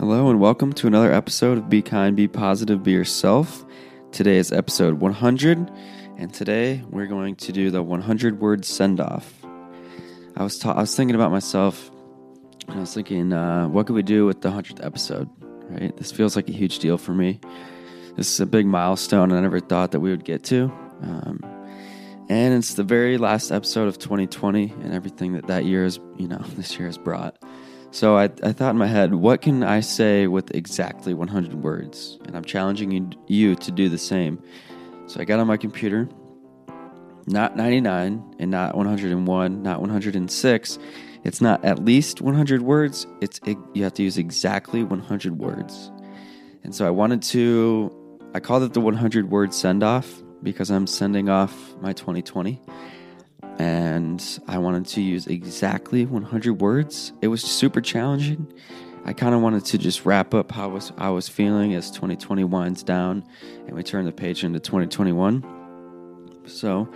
Hello, and welcome to another episode of Be Kind, Be Positive, Be Yourself. Today is episode 100, and today we're going to do the 100 word send off. I was ta- I was thinking about myself, and I was thinking, uh, what could we do with the 100th episode? Right, this feels like a huge deal for me. This is a big milestone I never thought that we would get to. Um, and it's the very last episode of 2020 and everything that that year is, you know, this year has brought. So I, I thought in my head, what can I say with exactly 100 words? And I'm challenging you, to do the same. So I got on my computer, not 99 and not 101, not 106. It's not at least 100 words. It's you have to use exactly 100 words. And so I wanted to I called it the 100 word send off because I'm sending off my 2020 and I wanted to use exactly 100 words. It was super challenging. I kind of wanted to just wrap up how I was, I was feeling as 2020 winds down and we turn the page into 2021. So,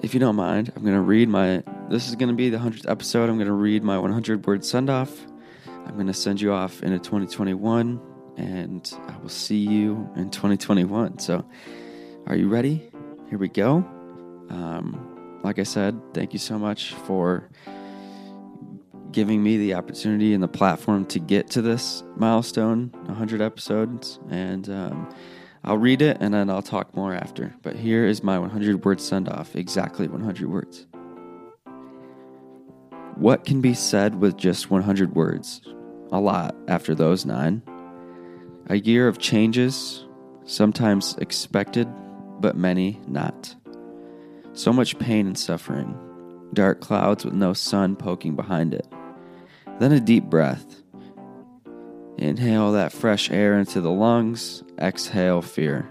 if you don't mind, I'm going to read my. This is going to be the 100th episode. I'm going to read my 100 word send off. I'm going to send you off into 2021 and I will see you in 2021. So, are you ready? Here we go. Um, like I said, thank you so much for giving me the opportunity and the platform to get to this milestone 100 episodes. And um, I'll read it and then I'll talk more after. But here is my 100 word send off exactly 100 words. What can be said with just 100 words? A lot after those nine. A year of changes, sometimes expected, but many not. So much pain and suffering, dark clouds with no sun poking behind it. Then a deep breath. Inhale that fresh air into the lungs, exhale fear.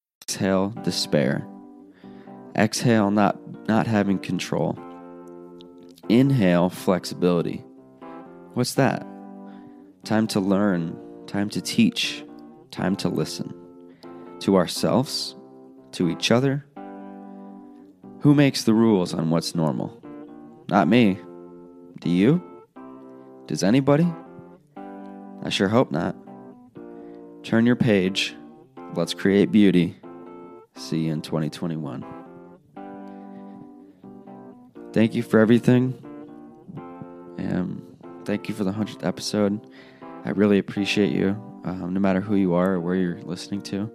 Exhale despair. Exhale not not having control. Inhale flexibility. What's that? Time to learn, time to teach, time to listen. To ourselves, to each other. Who makes the rules on what's normal? Not me. Do you? Does anybody? I sure hope not. Turn your page. Let's create beauty. See you in 2021. Thank you for everything. And thank you for the 100th episode. I really appreciate you, um, no matter who you are or where you're listening to.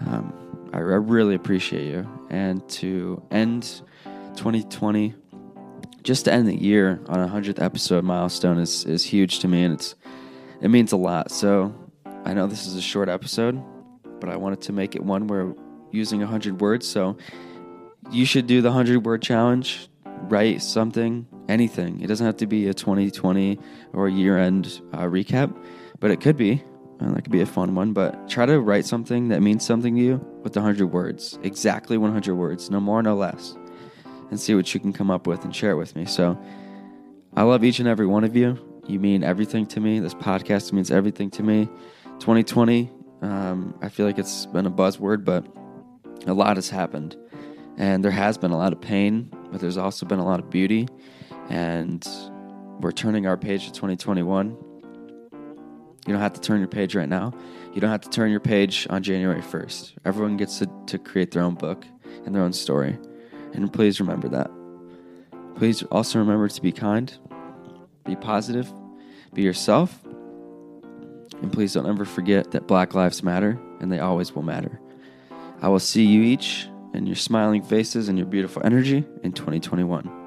Um, I, I really appreciate you. And to end 2020, just to end the year on a 100th episode milestone is, is huge to me and it's it means a lot. So I know this is a short episode, but I wanted to make it one where using 100 words. So you should do the 100 word challenge. Write something, anything. It doesn't have to be a 2020 or year end uh, recap, but it could be. That could be a fun one. But try to write something that means something to you with 100 words. Exactly 100 words. No more, no less. And see what you can come up with and share it with me. So I love each and every one of you. You mean everything to me. This podcast means everything to me. 2020, um, I feel like it's been a buzzword, but a lot has happened. And there has been a lot of pain, but there's also been a lot of beauty. And we're turning our page to 2021. You don't have to turn your page right now. You don't have to turn your page on January 1st. Everyone gets to, to create their own book and their own story. And please remember that. Please also remember to be kind, be positive, be yourself. And please don't ever forget that Black Lives Matter and they always will matter. I will see you each and your smiling faces and your beautiful energy in 2021.